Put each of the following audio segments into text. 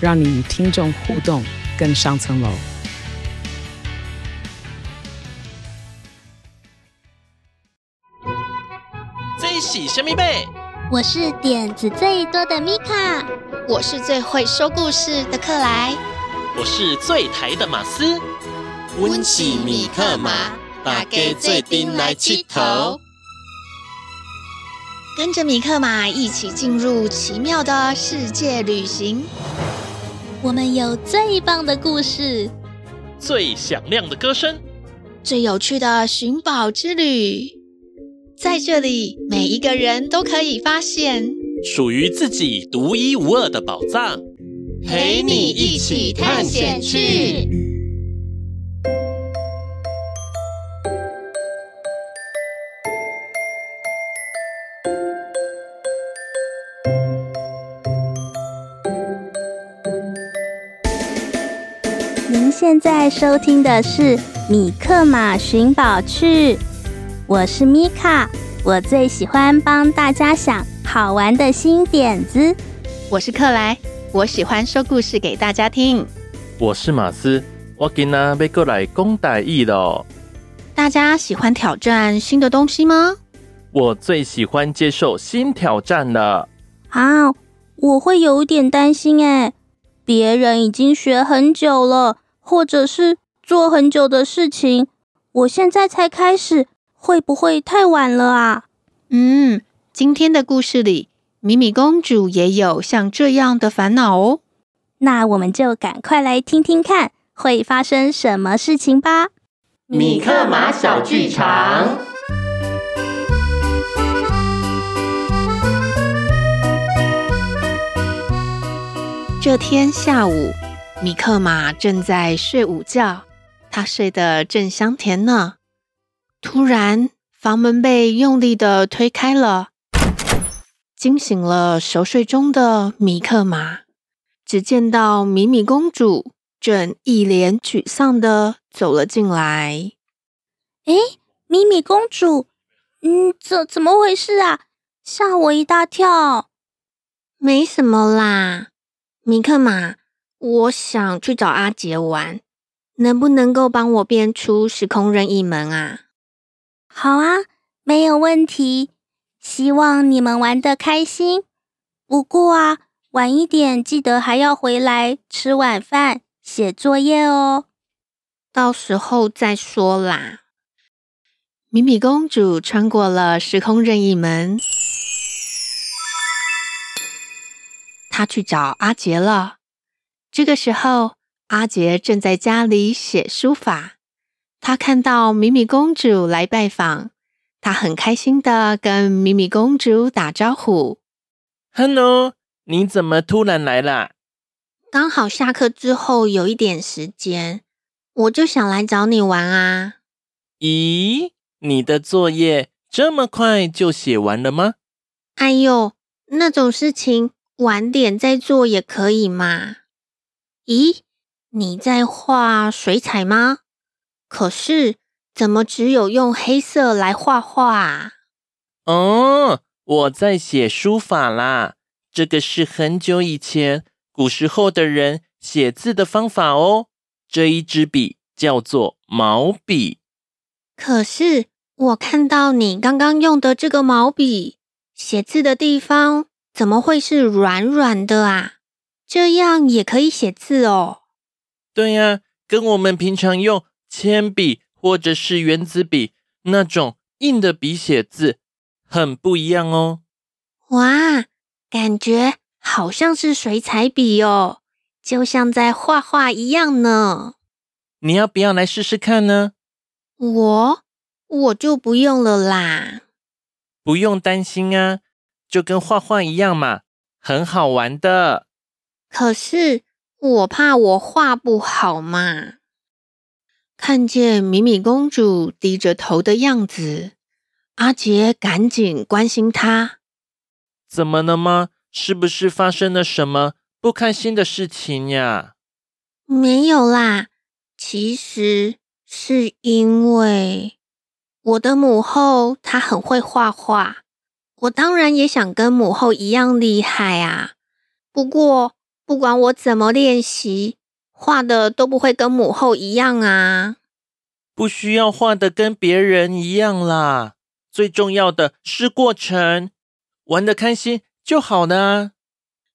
让你与听众互动更上层楼。最喜神秘贝，我是点子最多的米卡，我是最会说故事的克莱，我是最台的马斯。温喜米克马，大家做阵来佚佗。跟着米克马一起进入奇妙的世界旅行。我们有最棒的故事，最响亮的歌声，最有趣的寻宝之旅。在这里，每一个人都可以发现属于自己独一无二的宝藏，陪你一起探险去。现在收听的是《米克马寻宝趣》，我是米卡，我最喜欢帮大家想好玩的新点子。我是克莱，我喜欢说故事给大家听。我是马斯，我今天要过来讲台语了。大家喜欢挑战新的东西吗？我最喜欢接受新挑战了。啊，我会有点担心诶，别人已经学很久了。或者是做很久的事情，我现在才开始，会不会太晚了啊？嗯，今天的故事里，米米公主也有像这样的烦恼哦。那我们就赶快来听听看会发生什么事情吧。米克马小剧场。这天下午。米克马正在睡午觉，他睡得正香甜呢。突然，房门被用力的推开了，惊醒了熟睡中的米克马。只见到米米公主正一脸沮丧的走了进来。哎，米米公主，嗯，怎怎么回事啊？吓我一大跳。没什么啦，米克马。我想去找阿杰玩，能不能够帮我变出时空任意门啊？好啊，没有问题。希望你们玩的开心。不过啊，晚一点记得还要回来吃晚饭、写作业哦。到时候再说啦。米米公主穿过了时空任意门，她去找阿杰了。这个时候，阿杰正在家里写书法。他看到米米公主来拜访，他很开心的跟米米公主打招呼：“Hello，你怎么突然来啦？刚好下课之后有一点时间，我就想来找你玩啊。”“咦，你的作业这么快就写完了吗？”“哎呦，那种事情晚点再做也可以嘛。”咦，你在画水彩吗？可是怎么只有用黑色来画画啊？哦，我在写书法啦。这个是很久以前古时候的人写字的方法哦。这一支笔叫做毛笔。可是我看到你刚刚用的这个毛笔，写字的地方怎么会是软软的啊？这样也可以写字哦。对呀，跟我们平常用铅笔或者是原子笔那种硬的笔写字很不一样哦。哇，感觉好像是水彩笔哦，就像在画画一样呢。你要不要来试试看呢？我我就不用了啦。不用担心啊，就跟画画一样嘛，很好玩的。可是我怕我画不好嘛。看见米米公主低着头的样子，阿杰赶紧关心她：“怎么了吗？是不是发生了什么不开心的事情呀？”“没有啦，其实是因为我的母后她很会画画，我当然也想跟母后一样厉害啊。不过不管我怎么练习。”画的都不会跟母后一样啊！不需要画的跟别人一样啦，最重要的是过程，玩的开心就好了。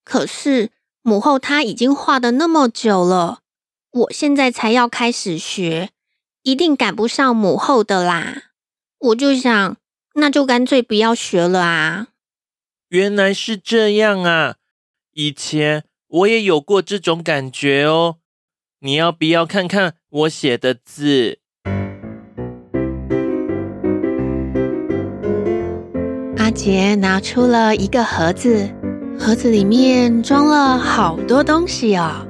可是母后她已经画的那么久了，我现在才要开始学，一定赶不上母后的啦。我就想，那就干脆不要学了啊！原来是这样啊！以前我也有过这种感觉哦。你要不要看看我写的字？阿杰拿出了一个盒子，盒子里面装了好多东西哦。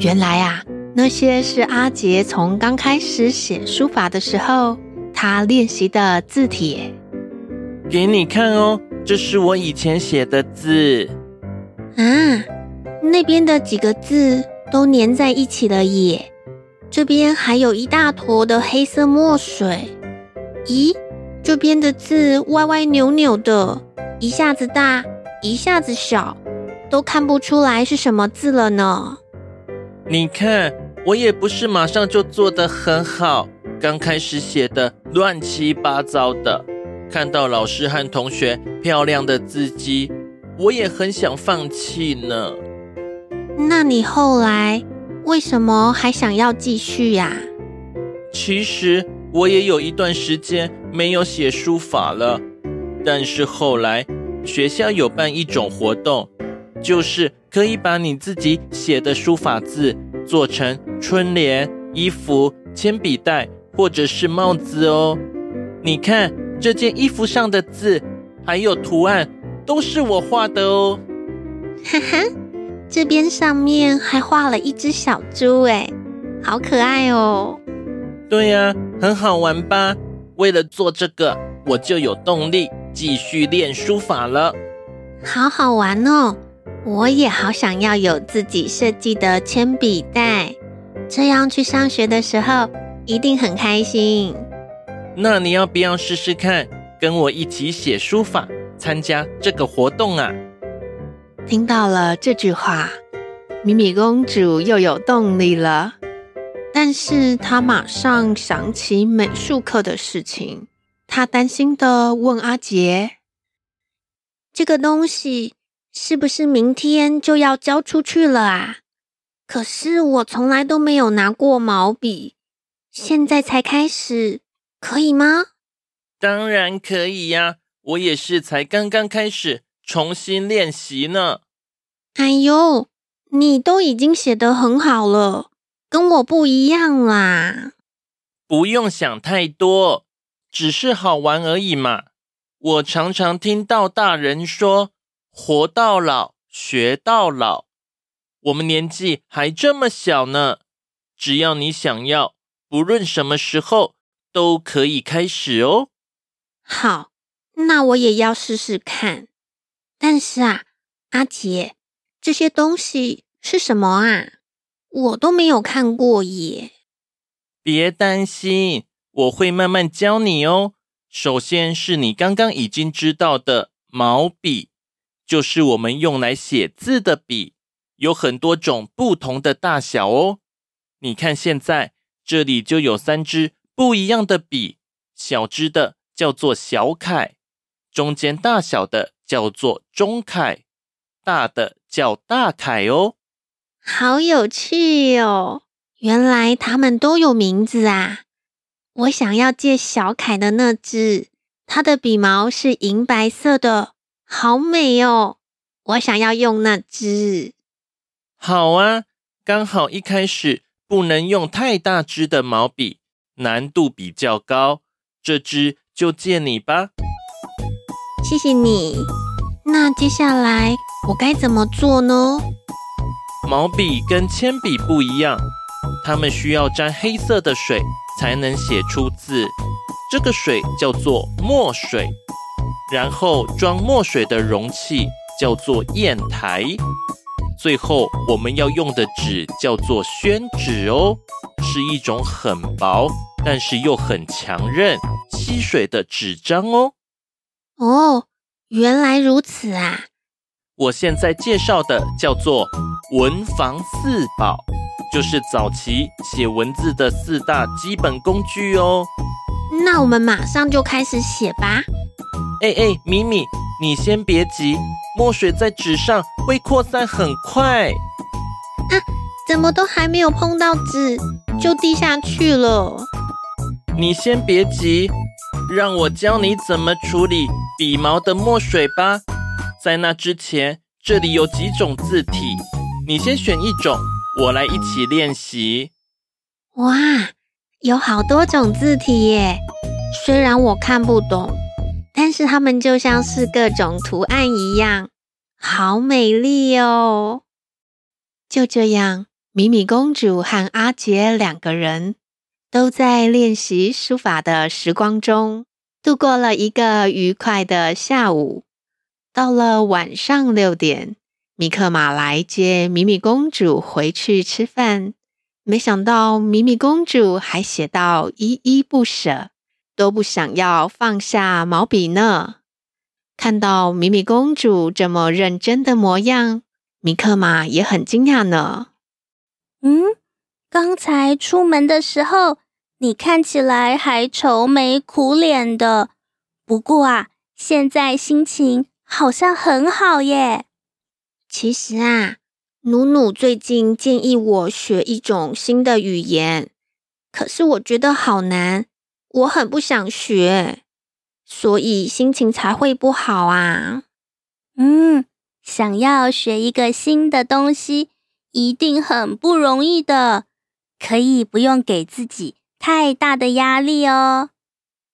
原来啊，那些是阿杰从刚开始写书法的时候，他练习的字帖。给你看哦，这是我以前写的字。啊，那边的几个字。都粘在一起了耶！这边还有一大坨的黑色墨水。咦，这边的字歪歪扭扭的，一下子大，一下子小，都看不出来是什么字了呢。你看，我也不是马上就做得很好，刚开始写的乱七八糟的，看到老师和同学漂亮的字迹，我也很想放弃呢。那你后来为什么还想要继续呀？其实我也有一段时间没有写书法了，但是后来学校有办一种活动，就是可以把你自己写的书法字做成春联、衣服、铅笔袋或者是帽子哦。你看这件衣服上的字还有图案都是我画的哦。哈哈。这边上面还画了一只小猪，哎，好可爱哦！对呀，很好玩吧？为了做这个，我就有动力继续练书法了。好好玩哦！我也好想要有自己设计的铅笔袋，这样去上学的时候一定很开心。那你要不要试试看，跟我一起写书法，参加这个活动啊？听到了这句话，米米公主又有动力了。但是她马上想起美术课的事情，她担心的问阿杰：“这个东西是不是明天就要交出去了啊？可是我从来都没有拿过毛笔，现在才开始，可以吗？”“当然可以呀，我也是才刚刚开始。”重新练习呢。哎呦，你都已经写得很好了，跟我不一样啦。不用想太多，只是好玩而已嘛。我常常听到大人说“活到老，学到老”。我们年纪还这么小呢，只要你想要，不论什么时候都可以开始哦。好，那我也要试试看。但是啊，阿杰，这些东西是什么啊？我都没有看过耶。别担心，我会慢慢教你哦。首先是你刚刚已经知道的毛笔，就是我们用来写字的笔，有很多种不同的大小哦。你看，现在这里就有三支不一样的笔，小支的叫做小楷，中间大小的。叫做中楷，大的叫大楷哦。好有趣哦！原来他们都有名字啊。我想要借小楷的那只，它的笔毛是银白色的，好美哦。我想要用那只。好啊，刚好一开始不能用太大支的毛笔，难度比较高。这支就借你吧。谢谢你。那接下来我该怎么做呢？毛笔跟铅笔不一样，它们需要沾黑色的水才能写出字。这个水叫做墨水，然后装墨水的容器叫做砚台。最后我们要用的纸叫做宣纸哦，是一种很薄但是又很强韧、吸水的纸张哦。哦，原来如此啊！我现在介绍的叫做文房四宝，就是早期写文字的四大基本工具哦。那我们马上就开始写吧。哎哎，米米，你先别急，墨水在纸上会扩散很快。啊，怎么都还没有碰到纸，就滴下去了？你先别急，让我教你怎么处理笔毛的墨水吧。在那之前，这里有几种字体，你先选一种，我来一起练习。哇，有好多种字体耶！虽然我看不懂，但是它们就像是各种图案一样，好美丽哦。就这样，米米公主和阿杰两个人都在练习书法的时光中，度过了一个愉快的下午。到了晚上六点，米克马来接米米公主回去吃饭。没想到米米公主还写到依依不舍，都不想要放下毛笔呢。看到米米公主这么认真的模样，米克马也很惊讶呢。嗯，刚才出门的时候，你看起来还愁眉苦脸的。不过啊，现在心情……好像很好耶。其实啊，努努最近建议我学一种新的语言，可是我觉得好难，我很不想学，所以心情才会不好啊。嗯，想要学一个新的东西，一定很不容易的，可以不用给自己太大的压力哦。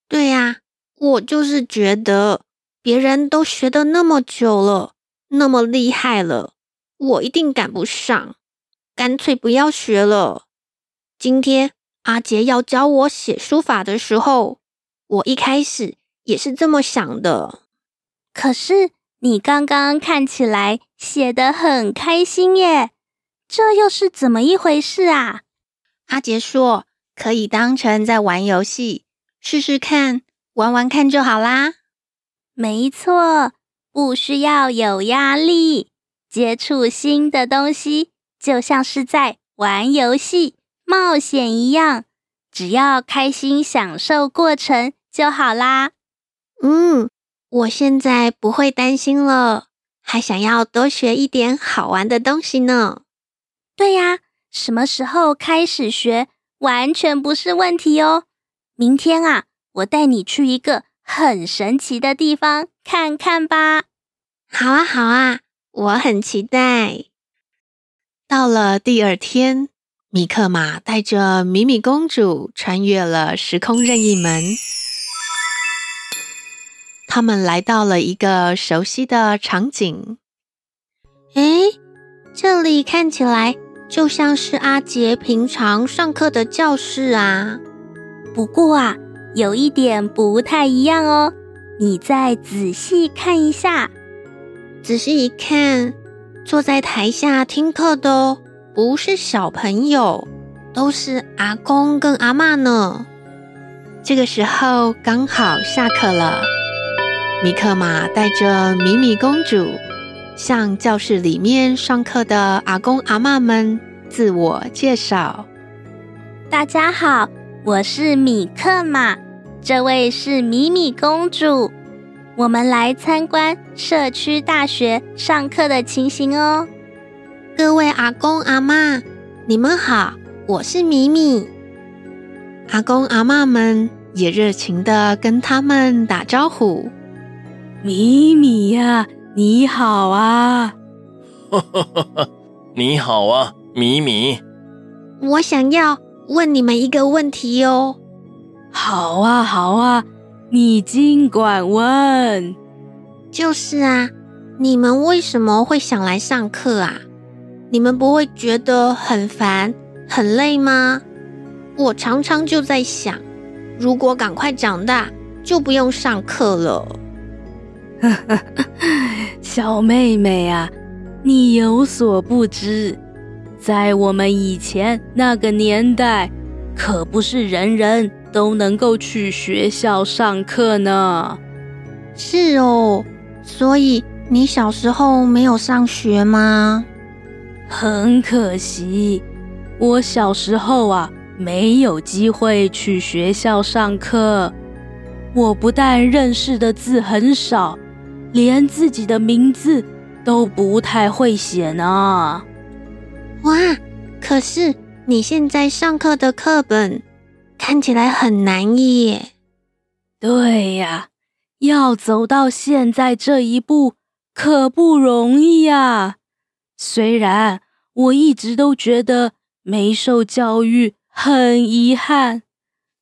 对呀，我就是觉得。别人都学的那么久了，那么厉害了，我一定赶不上，干脆不要学了。今天阿杰要教我写书法的时候，我一开始也是这么想的。可是你刚刚看起来写得很开心耶，这又是怎么一回事啊？阿杰说可以当成在玩游戏，试试看，玩玩看就好啦。没错，不需要有压力，接触新的东西就像是在玩游戏、冒险一样，只要开心享受过程就好啦。嗯，我现在不会担心了，还想要多学一点好玩的东西呢。对呀，什么时候开始学，完全不是问题哦。明天啊，我带你去一个。很神奇的地方，看看吧。好啊，好啊，我很期待。到了第二天，米克马带着米米公主穿越了时空任意门，他们来到了一个熟悉的场景。诶，这里看起来就像是阿杰平常上课的教室啊。不过啊。有一点不太一样哦，你再仔细看一下。仔细一看，坐在台下听课的不是小朋友，都是阿公跟阿嬷呢。这个时候刚好下课了，米克马带着米米公主向教室里面上课的阿公阿妈们自我介绍：“大家好。”我是米克玛，这位是米米公主。我们来参观社区大学上课的情形哦。各位阿公阿妈，你们好，我是米米。阿公阿妈们也热情的跟他们打招呼。米米呀，你好啊！你好啊，米米。我想要。问你们一个问题哦。好啊，好啊，你尽管问。就是啊，你们为什么会想来上课啊？你们不会觉得很烦、很累吗？我常常就在想，如果赶快长大，就不用上课了。小妹妹啊，你有所不知，在我们以前那个年代，可不是人人都能够去学校上课呢。是哦，所以你小时候没有上学吗？很可惜，我小时候啊，没有机会去学校上课。我不但认识的字很少，连自己的名字都不太会写呢。哇，可是你现在上课的课本看起来很难耶。对呀。要走到现在这一步，可不容易呀。虽然我一直都觉得没受教育很遗憾，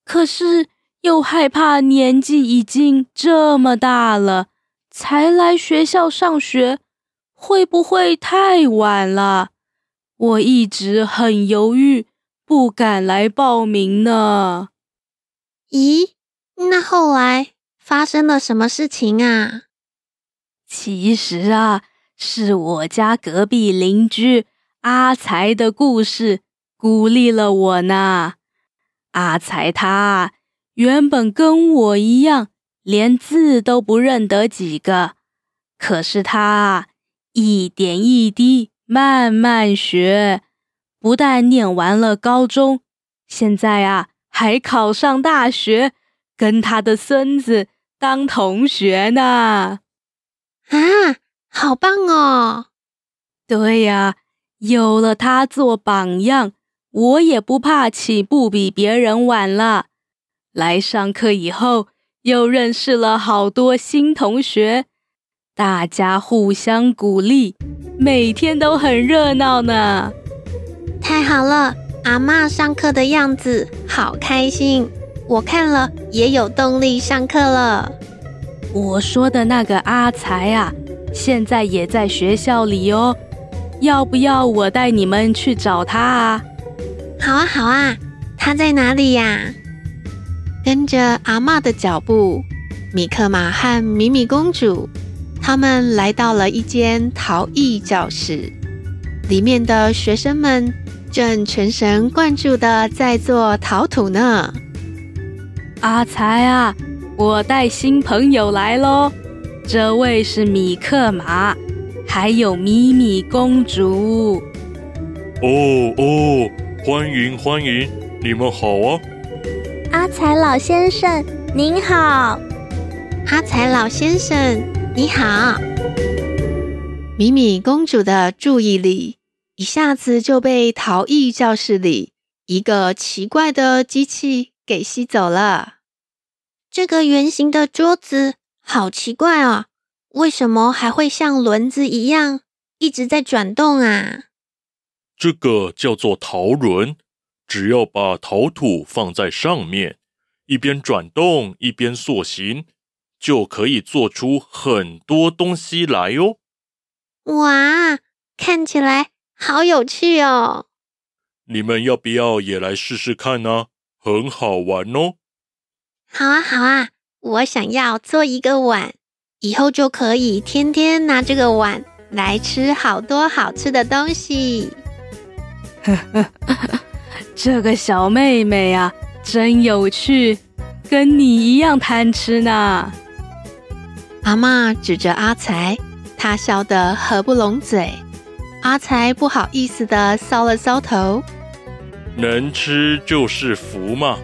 可是又害怕年纪已经这么大了，才来学校上学，会不会太晚了？我一直很犹豫，不敢来报名呢。咦，那后来？发生了什么事情啊？其实啊，是我家隔壁邻居阿才的故事鼓励了我呢。阿才他原本跟我一样，连字都不认得几个，可是他一点一滴慢慢学，不但念完了高中，现在啊还考上大学，跟他的孙子。当同学呢？啊，好棒哦！对呀，有了他做榜样，我也不怕起步比别人晚了。来上课以后，又认识了好多新同学，大家互相鼓励，每天都很热闹呢。太好了，阿嬷上课的样子好开心。我看了也有动力上课了。我说的那个阿才啊，现在也在学校里哦。要不要我带你们去找他啊？好啊，好啊。他在哪里呀？跟着阿嬷的脚步，米克马和米米公主他们来到了一间陶艺教室，里面的学生们正全神贯注的在做陶土呢。阿才啊，我带新朋友来喽！这位是米克马，还有米米公主。哦哦，欢迎欢迎，你们好啊！阿才老先生您好，阿才老先生你好。米米公主的注意力一下子就被陶艺教室里一个奇怪的机器给吸走了。这个圆形的桌子好奇怪啊！为什么还会像轮子一样一直在转动啊？这个叫做陶轮，只要把陶土放在上面，一边转动一边塑形，就可以做出很多东西来哦。哇，看起来好有趣哦！你们要不要也来试试看呢？很好玩哦。好啊，好啊，我想要做一个碗，以后就可以天天拿这个碗来吃好多好吃的东西。这个小妹妹啊，真有趣，跟你一样贪吃呢。阿妈指着阿才，他笑得合不拢嘴。阿才不好意思的搔了搔头，能吃就是福嘛，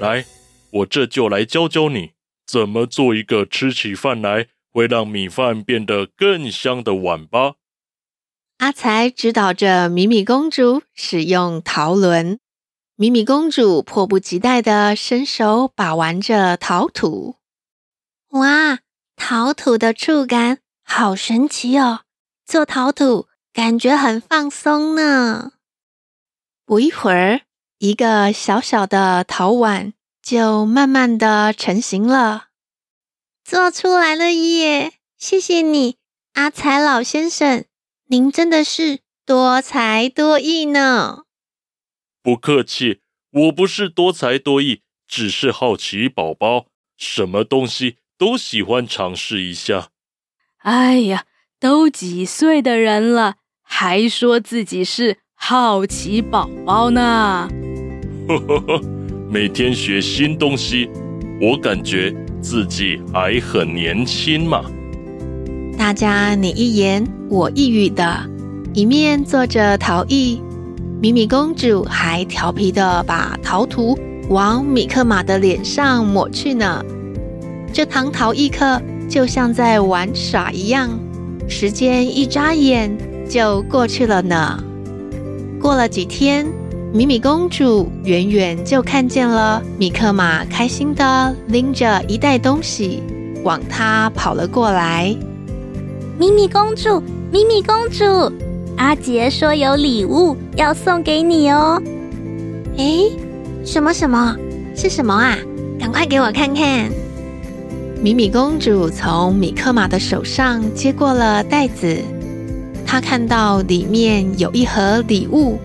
来。我这就来教教你怎么做一个吃起饭来会让米饭变得更香的碗吧。阿才指导着米米公主使用陶轮，米米公主迫不及待地伸手把玩着陶土。哇，陶土的触感好神奇哦！做陶土感觉很放松呢。不一会儿，一个小小的陶碗。就慢慢的成型了，做出来了耶！谢谢你，阿才老先生，您真的是多才多艺呢。不客气，我不是多才多艺，只是好奇宝宝，什么东西都喜欢尝试一下。哎呀，都几岁的人了，还说自己是好奇宝宝呢？呵呵呵，每天学新东西，我感觉自己还很年轻嘛。大家你一言我一语的，一面做着陶艺，米米公主还调皮的把陶土往米克马的脸上抹去呢。这堂陶艺课就像在玩耍一样，时间一眨眼就过去了呢。过了几天，米米公主远远就看见了米克马开心的拎着一袋东西往她跑了过来。米米公主，米米公主，阿杰说有礼物要送给你哦。诶，什么什么？是什么啊？赶快给我看看。米米公主从米克马的手上接过了袋子，她看到里面有一盒礼物，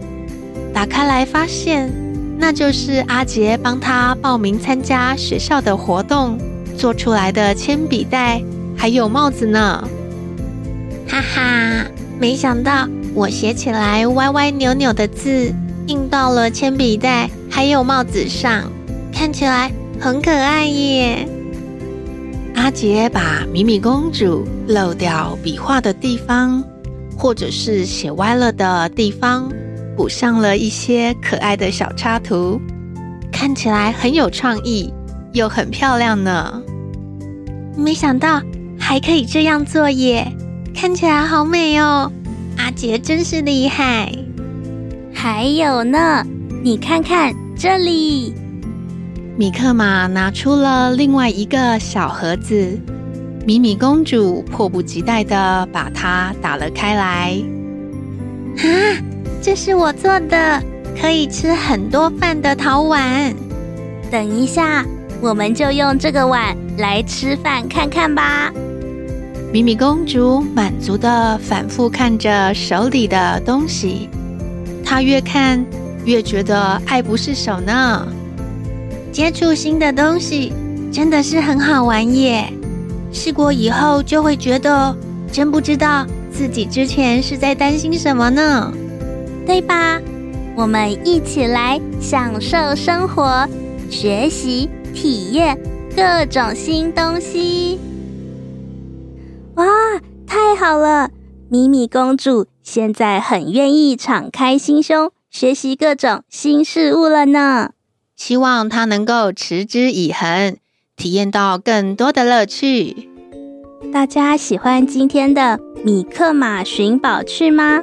打开来发现，那就是阿杰帮她报名参加学校的活动做出来的铅笔袋，还有帽子呢。哈哈，没想到我写起来歪歪扭扭的字印到了铅笔袋还有帽子上，看起来很可爱耶。阿杰把米米公主漏掉笔画的地方，或者是写歪了的地方，补上了一些可爱的小插图，看起来很有创意，又很漂亮呢。没想到还可以这样做耶！看起来好美哦，阿杰真是厉害。还有呢，你看看这里，米克玛拿出了另外一个小盒子，米米公主迫不及待地把它打了开来。啊，这是我做的，可以吃很多饭的陶碗。等一下，我们就用这个碗来吃饭看看吧。米米公主满足地反复看着手里的东西，她越看越觉得爱不释手呢。接触新的东西真的是很好玩耶！试过以后就会觉得真不知道自己之前是在担心什么呢，对吧？我们一起来享受生活，学习体验各种新东西。哇，太好了！米米公主现在很愿意敞开心胸，学习各种新事物了呢。希望她能够持之以恒，体验到更多的乐趣。大家喜欢今天的米克马寻宝趣吗？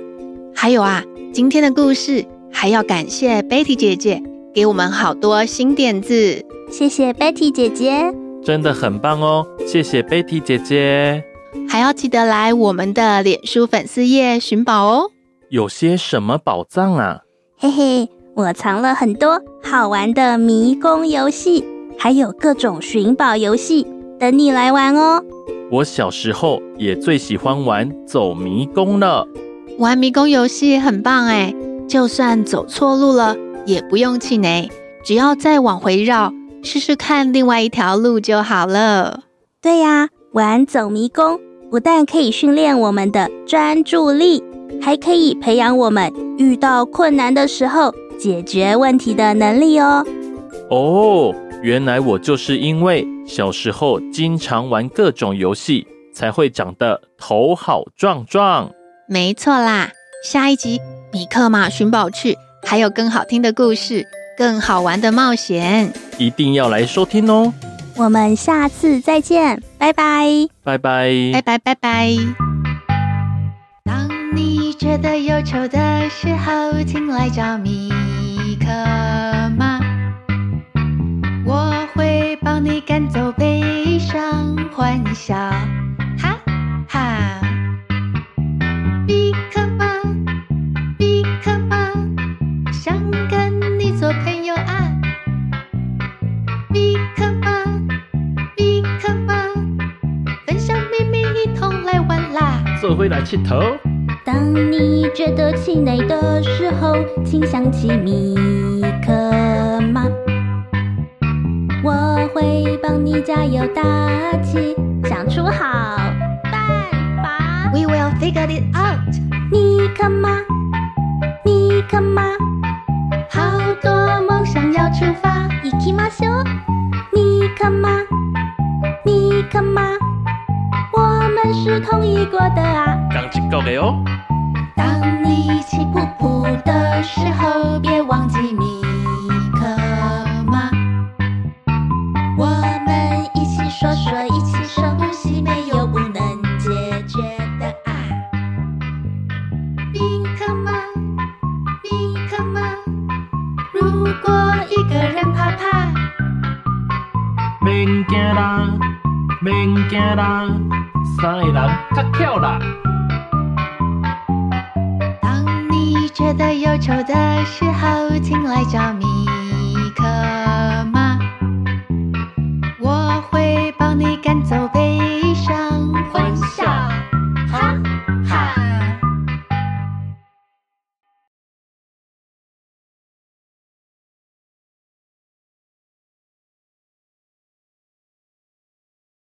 还有啊，今天的故事还要感谢 Betty 姐姐给我们好多新点子。谢谢 Betty 姐姐，真的很棒哦！谢谢 Betty 姐姐。还要记得来我们的脸书粉丝页寻宝哦！有些什么宝藏啊？嘿嘿，我藏了很多好玩的迷宫游戏，还有各种寻宝游戏，等你来玩哦！我小时候也最喜欢玩走迷宫了。玩迷宫游戏很棒哎，就算走错路了也不用气馁，只要再往回绕，试试看另外一条路就好了。对呀。玩走迷宫不但可以训练我们的专注力，还可以培养我们遇到困难的时候解决问题的能力哦。哦，原来我就是因为小时候经常玩各种游戏，才会长得头好壮壮。没错啦，下一集米克马寻宝去还有更好听的故事，更好玩的冒险，一定要来收听哦。我们下次再见，拜拜，拜拜，拜拜，拜拜。当你觉得忧愁的时候，请来找米可妈，我会帮你赶走悲伤，欢笑，做回来气头。当你 觉得气馁的时候，请想起米克马，我会帮你加油打气，想出好办法。We will figure it out。米克马，米克马，好多梦想要出发。行きましょう。米克马，米克马，我 们是同意过的啊。的哦。当你气噗噗的时候，